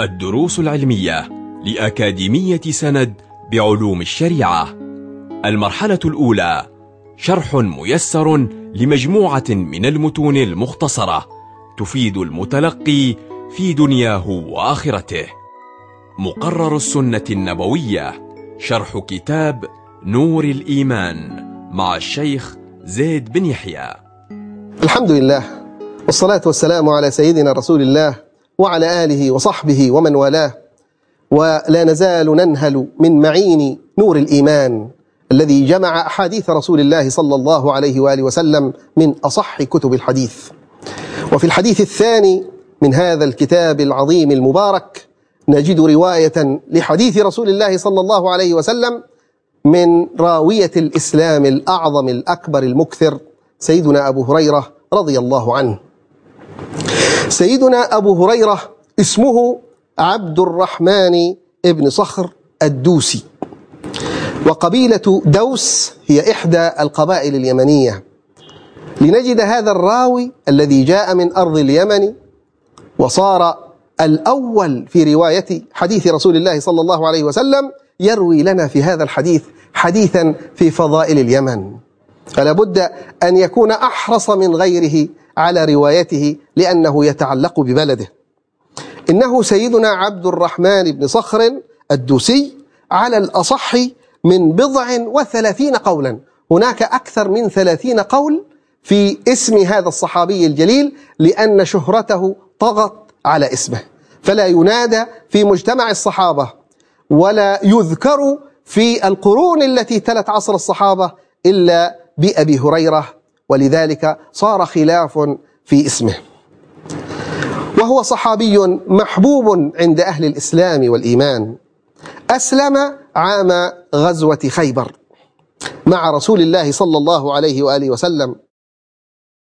الدروس العلمية لأكاديمية سند بعلوم الشريعة. المرحلة الأولى شرح ميسر لمجموعة من المتون المختصرة تفيد المتلقي في دنياه وآخرته. مقرر السنة النبوية شرح كتاب نور الإيمان مع الشيخ زيد بن يحيى. الحمد لله والصلاة والسلام على سيدنا رسول الله وعلى آله وصحبه ومن والاه. ولا نزال ننهل من معين نور الإيمان الذي جمع أحاديث رسول الله صلى الله عليه وآله وسلم من أصح كتب الحديث. وفي الحديث الثاني من هذا الكتاب العظيم المبارك نجد رواية لحديث رسول الله صلى الله عليه وسلم من راوية الإسلام الأعظم الأكبر المكثر سيدنا أبو هريرة رضي الله عنه. سيدنا أبو هريرة اسمه عبد الرحمن ابن صخر الدوسي. وقبيلة دوس هي إحدى القبائل اليمنية. لنجد هذا الراوي الذي جاء من أرض اليمن وصار الأول في رواية حديث رسول الله صلى الله عليه وسلم يروي لنا في هذا الحديث حديثا في فضائل اليمن. فلا بد أن يكون أحرص من غيره على روايته لأنه يتعلق ببلده. إنه سيدنا عبد الرحمن بن صخر الدوسي على الأصح من بضع وثلاثين قولا. هناك أكثر من ثلاثين قول في اسم هذا الصحابي الجليل لأن شهرته طغت على اسمه. فلا ينادى في مجتمع الصحابة ولا يذكر في القرون التي تلت عصر الصحابة إلا بأبي هريرة ولذلك صار خلاف في اسمه. وهو صحابي محبوب عند أهل الإسلام والإيمان. أسلم عام غزوة خيبر مع رسول الله صلى الله عليه وآله وسلم.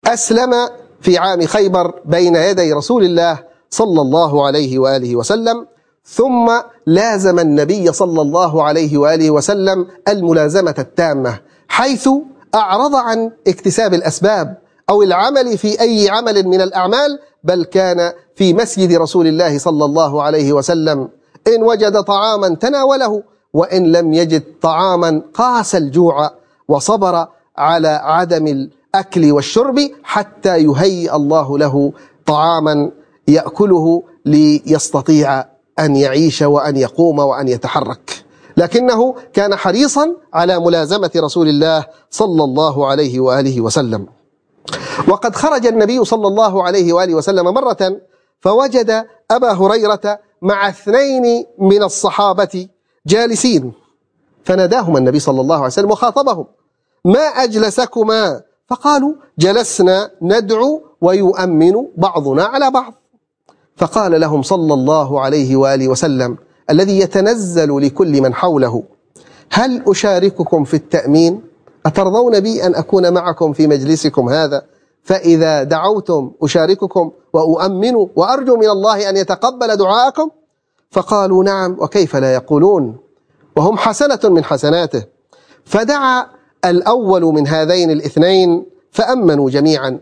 أسلم في عام خيبر بين يدي رسول الله صلى الله عليه وآله وسلم ثم لازم النبي صلى الله عليه وآله وسلم الملازمة التامة حيث أعرض عن اكتساب الأسباب أو العمل في أي عمل من الأعمال بل كان في مسجد رسول الله صلى الله عليه وسلم. إن وجد طعاما تناوله وإن لم يجد طعاما قاس الجوع وصبر على عدم الأكل والشرب حتى يهيئ الله له طعاما يأكله ليستطيع أن يعيش وأن يقوم وأن يتحرك. لكنه كان حريصا على ملازمة رسول الله صلى الله عليه وآله وسلم. وقد خرج النبي صلى الله عليه وآله وسلم مرة فوجد أبا هريرة مع اثنين من الصحابة جالسين. فناداهما النبي صلى الله عليه وسلم وخاطبهم. ما أجلسكما؟ فقالوا جلسنا ندعو ويؤمن بعضنا على بعض. فقال لهم صلى الله عليه وآله وسلم الذي يتنزل لكل من حوله. هل أشارككم في التأمين؟ أترضون بي أن أكون معكم في مجلسكم هذا؟ فإذا دعوتم أشارككم وأؤمن وأرجو من الله أن يتقبل دعاءكم؟ فقالوا نعم وكيف لا يقولون؟ وهم حسنة من حسناته. فدعا الأول من هذين الاثنين فأمنوا جميعا.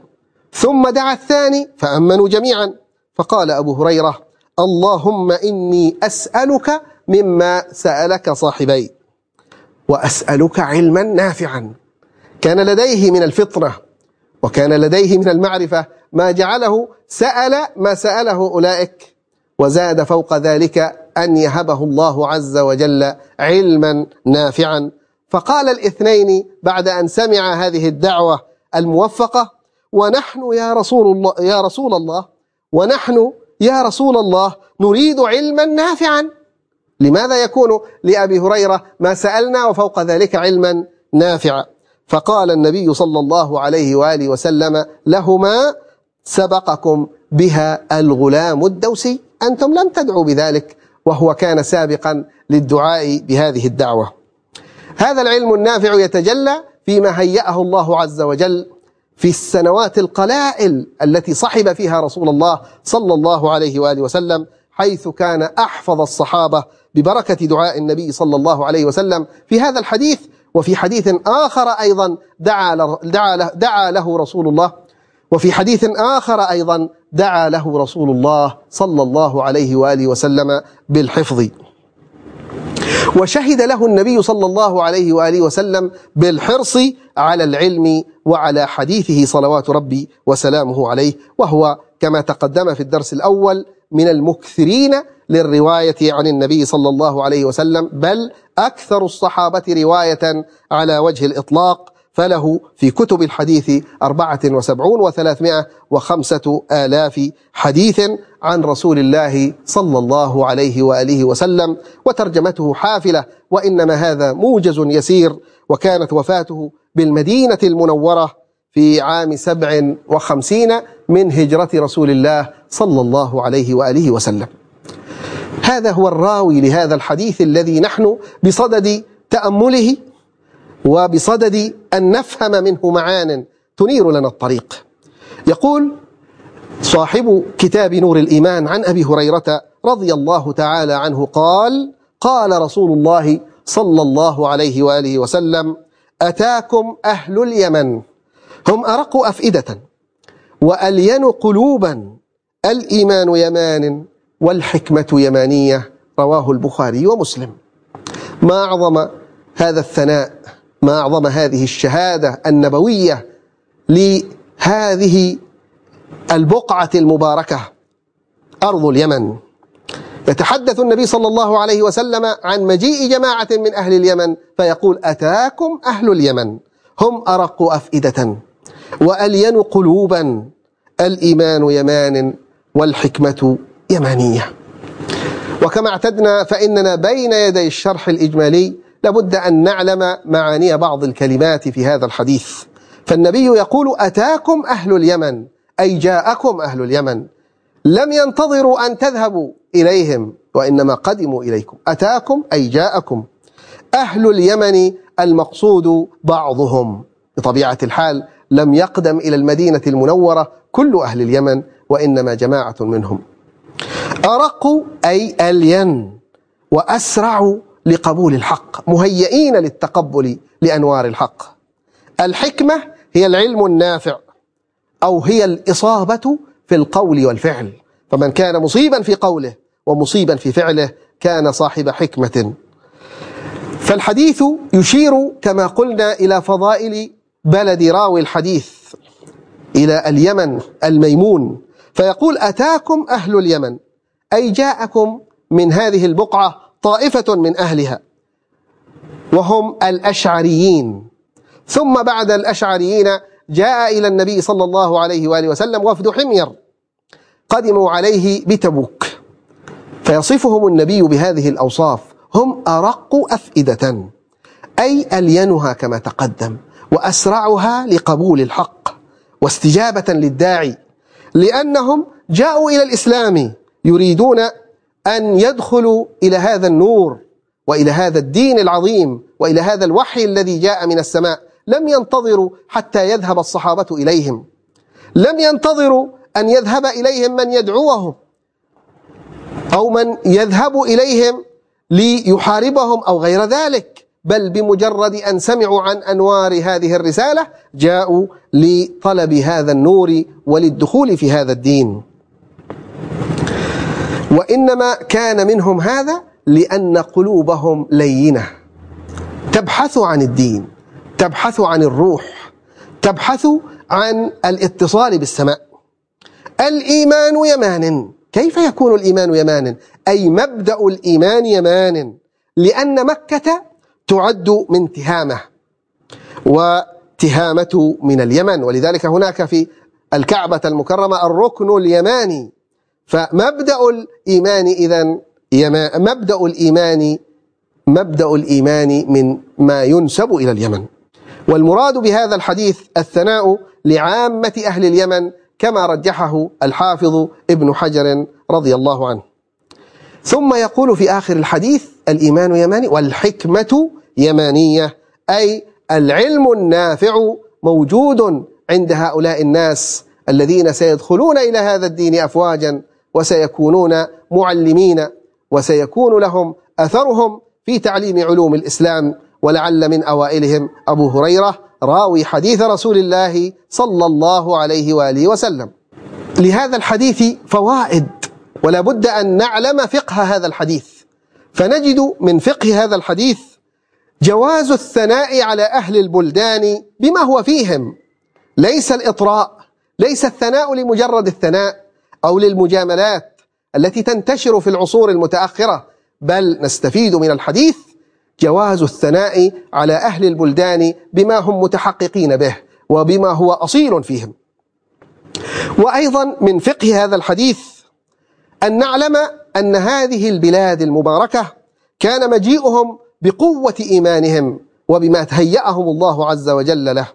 ثم دعا الثاني فأمنوا جميعا. فقال أبو هريرة اللهم إني أسألك مما سألك صاحبي وأسألك علما نافعا. كان لديه من الفطنة وكان لديه من المعرفة. ما جعله سأل ما سأله أولئك وزاد فوق ذلك أن يهبه الله عز وجل علما نافعا. فقال الاثنين بعد أن سمع هذه الدعوة الموفقة ونحن يا رسول الله يا رسول الله ونحن يا رسول الله نريد علما نافعا. لماذا يكون لأبي هريرة ما سألنا وفوق ذلك علما نافعا؟ فقال النبي صلى الله عليه وآله وسلم لهما سبقكم بها الغلام الدوسي أنتم لم تدعوا بذلك وهو كان سابقا للدعاء بهذه الدعوة. هذا العلم النافع يتجلى فيما هيأه الله عز وجل في السنوات القلائل التي صحب فيها رسول الله صلى الله عليه وآله وسلم حيث كان أحفظ الصحابة ببركة دعاء النبي صلى الله عليه وسلم في هذا الحديث. وفي حديث آخر أيضا دعا له, دعا دعا له رسول الله. وفي حديث آخر أيضا دعا له رسول الله صلى الله عليه وآله وسلم بالحفظ. وشهد له النبي صلى الله عليه وآله وسلم بالحرص على العلم وعلى حديثه صلوات ربي وسلامه عليه وهو كما تقدم في الدرس الأول من المكثرين للرواية عن النبي صلى الله عليه وسلم بل أكثر الصحابة رواية على وجه الإطلاق فله في كتب الحديث أربعة وسبعون وثلاثمائة وخمسة آلاف حديث عن رسول الله صلى الله عليه وآله وسلم وترجمته حافلة وإنما هذا موجز يسير وكانت وفاته بالمدينة المنورة في عام سبع وخمسين من هجرة رسول الله صلى الله عليه وآله وسلم. هذا هو الراوي لهذا الحديث الذي نحن بصدد تأمله وبصدد أن نفهم منه معان تنير لنا الطريق. يقول صاحب كتاب نور الإيمان عن أبي هريرة رضي الله تعالى عنه قال قال رسول الله صلى الله عليه وآله وسلم أتاكم أهل اليمن. هم أرق أفئدة وألين قلوبا. الإيمان يمان والحكمة يمانية. رواه البخاري ومسلم. ما أعظم هذا الثناء ما أعظم هذه الشهادة النبوية لهذه البقعة المباركة. أرض اليمن. يتحدث النبي صلى الله عليه وسلم عن مجيء جماعة من أهل اليمن فيقول أتاكم أهل اليمن هم أرق أفئدة وألين قلوبا الإيمان يمان والحكمة يمانية. وكما اعتدنا فإننا بين يدي الشرح الإجمالي لابد أن نعلم معاني بعض الكلمات في هذا الحديث. فالنبي يقول أتاكم أهل اليمن أي جاءكم أهل اليمن. لم ينتظروا أن تذهبوا إليهم وإنما قدموا إليكم. أتاكم أي جاءكم. أهل اليمن المقصود بعضهم. بطبيعة الحال لم يقدم إلى المدينة المنورة كل أهل اليمن وإنما جماعة منهم. أرق أي ألين وأسرع لقبول الحق. مهيئين للتقبل لأنوار الحق. الحكمة هي العلم النافع أو هي الإصابة في القول والفعل. فمن كان مصيبا في قوله ومصيبا في فعله كان صاحب حكمة. فالحديث يشير كما قلنا إلى فضائل بلد راوي الحديث إلى اليمن الميمون فيقول أتاكم أهل اليمن أي جاءكم من هذه البقعة طائفة من أهلها وهم الأشعريين. ثم بعد الأشعريين جاء إلى النبي صلى الله عليه وآله وسلم وفد حمير قدموا عليه بتبوك. فيصفهم النبي بهذه الأوصاف هم أرق أفئدة أي ألينها كما تقدم وأسرعها لقبول الحق واستجابة للداعي لأنهم جاءوا إلى الإسلام يريدون أن يدخلوا إلى هذا النور وإلى هذا الدين العظيم وإلى هذا الوحي الذي جاء من السماء. لم ينتظروا حتى يذهب الصحابة إليهم. لم ينتظروا أن يذهب إليهم من يدعوهم. أو من يذهب إليهم ليحاربهم أو غير ذلك بل بمجرد أن سمعوا عن أنوار هذه الرسالة جاءوا لطلب هذا النور وللدخول في هذا الدين. وإنما كان منهم هذا لأن قلوبهم لينة. تبحث عن الدين تبحث عن الروح تبحث عن الاتصال بالسماء. الإيمان يمان. كيف يكون الإيمان يمان أي مبدأ الإيمان يمان لأن مكة تعد من تهامة وتهامة من اليمن ولذلك هناك في الكعبة المكرمة الركن اليماني. فمبدأ الإيمان إذا مبدأ الإيمان مبدأ الإيمان من ما ينسب إلى اليمن. والمراد بهذا الحديث الثناء لعامة أهل اليمن كما رجحه الحافظ ابن حجر رضي الله عنه. ثم يقول في آخر الحديث الإيمان يماني والحكمة يمانية أي العلم النافع موجود عند هؤلاء الناس الذين سيدخلون إلى هذا الدين أفواجا وسيكونون معلمين وسيكون لهم أثرهم في تعليم علوم الإسلام ولعل من أوائلهم أبو هريرة راوي حديث رسول الله صلى الله عليه وآله وسلم. لهذا الحديث فوائد ولا بد أن نعلم فقه هذا الحديث. فنجد من فقه هذا الحديث جواز الثناء على أهل البلدان بما هو فيهم. ليس الإطراء ليس الثناء لمجرد الثناء أو للمجاملات التي تنتشر في العصور المتأخرة بل نستفيد من الحديث جواز الثناء على أهل البلدان بما هم متحققين به وبما هو أصيل فيهم. وأيضا من فقه هذا الحديث أن نعلم أن هذه البلاد المباركة كان مجيئهم بقوة إيمانهم وبما تهيأهم الله عز وجل له.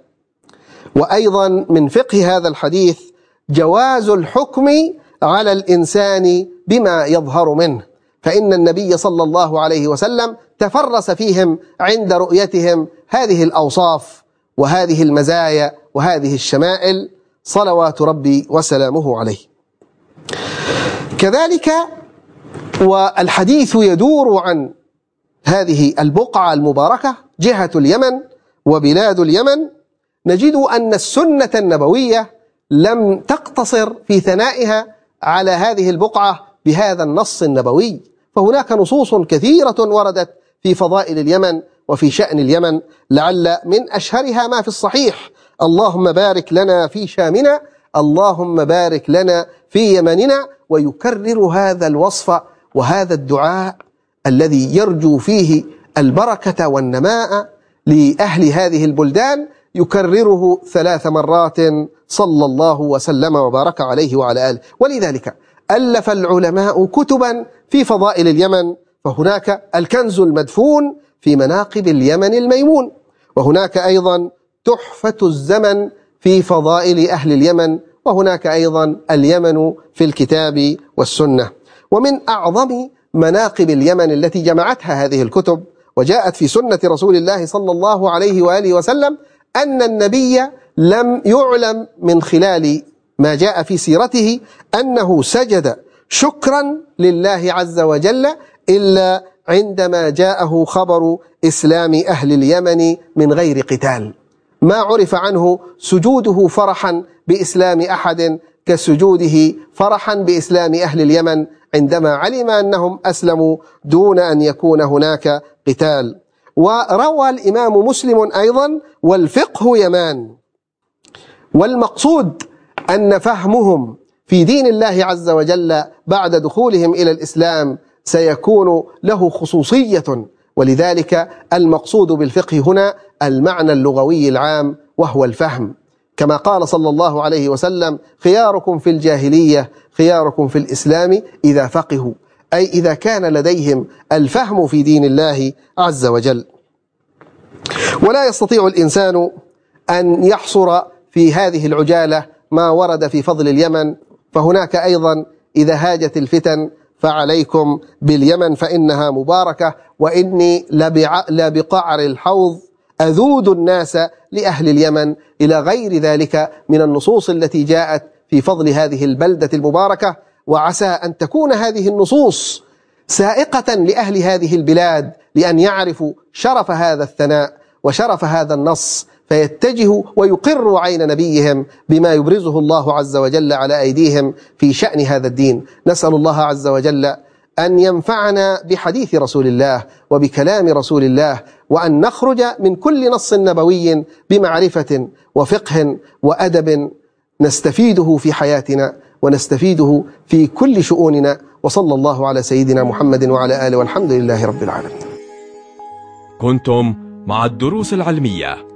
وأيضا من فقه هذا الحديث جواز الحكم على الإنسان بما يظهر منه. فإن النبي صلى الله عليه وسلم تفرس فيهم عند رؤيتهم هذه الأوصاف وهذه المزايا وهذه الشمائل صلوات ربي وسلامه عليه. كذلك والحديث يدور عن هذه البقعة المباركة جهة اليمن وبلاد اليمن. نجد أن السنة النبوية لم تقتصر في ثنائها على هذه البقعة بهذا النص النبوي. فهناك نصوص كثيرة وردت في فضائل اليمن وفي شأن اليمن لعل من أشهرها ما في الصحيح. اللهم بارك لنا في شامنا اللهم بارك لنا في يمننا ويكرر هذا الوصف وهذا الدعاء الذي يرجو فيه البركة والنماء لأهل هذه البلدان. يكرره ثلاث مرات صلى الله وسلم وبارك عليه وعلى آله. ولذلك ألف العلماء كتبا في فضائل اليمن فهناك الكنز المدفون في مناقب اليمن الميمون وهناك أيضا تحفة الزمن في فضائل أهل اليمن وهناك أيضا اليمن في الكتاب والسنة. ومن أعظم مناقب اليمن التي جمعتها هذه الكتب وجاءت في سنة رسول الله صلى الله عليه وآله وسلم أن النبي لم يعلم من خلال ما جاء في سيرته أنه سجد شكرا لله عز وجل إلا عندما جاءه خبر إسلام أهل اليمن من غير قتال. ما عرف عنه سجوده فرحا بإسلام أحد كسجوده فرحا بإسلام أهل اليمن عندما علم أنهم أسلموا دون أن يكون هناك قتال. وروى الإمام مسلم أيضا والفقه يمان. والمقصود أن فهمهم في دين الله عز وجل بعد دخولهم إلى الإسلام سيكون له خصوصية ولذلك المقصود بالفقه هنا المعنى اللغوي العام وهو الفهم. كما قال صلى الله عليه وسلم خياركم في الجاهلية خياركم في الإسلام إذا فقهوا أي إذا كان لديهم الفهم في دين الله عز وجل. ولا يستطيع الإنسان أن يحصر في هذه العجالة ما ورد في فضل اليمن فهناك أيضا إذا هاجت الفتن فعليكم باليمن فإنها مباركة وإني لبقعر الحوض أذود الناس لأهل اليمن إلى غير ذلك من النصوص التي جاءت في فضل هذه البلدة المباركة. وعسى أن تكون هذه النصوص سائقة لأهل هذه البلاد لأن يعرفوا شرف هذا الثناء وشرف هذا النص فيتجهوا ويقروا عين نبيهم بما يبرزه الله عز وجل على أيديهم في شأن هذا الدين. نسأل الله عز وجل أن ينفعنا بحديث رسول الله وبكلام رسول الله وأن نخرج من كل نص نبوي بمعرفة وفقه وأدب نستفيده في حياتنا ونستفيده في كل شؤوننا. وصلى الله على سيدنا محمد وعلى آله والحمد لله رب العالمين. كنتم مع الدروس العلمية.